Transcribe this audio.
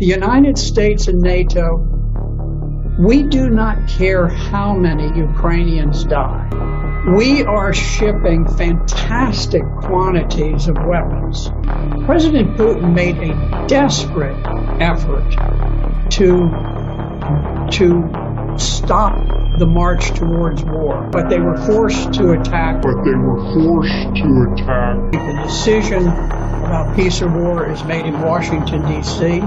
The United States and NATO, we do not care how many Ukrainians die. We are shipping fantastic quantities of weapons. President Putin made a desperate effort to, to stop the march towards war, but they were forced to attack. But they were forced to attack. The decision about peace or war is made in Washington, D.C.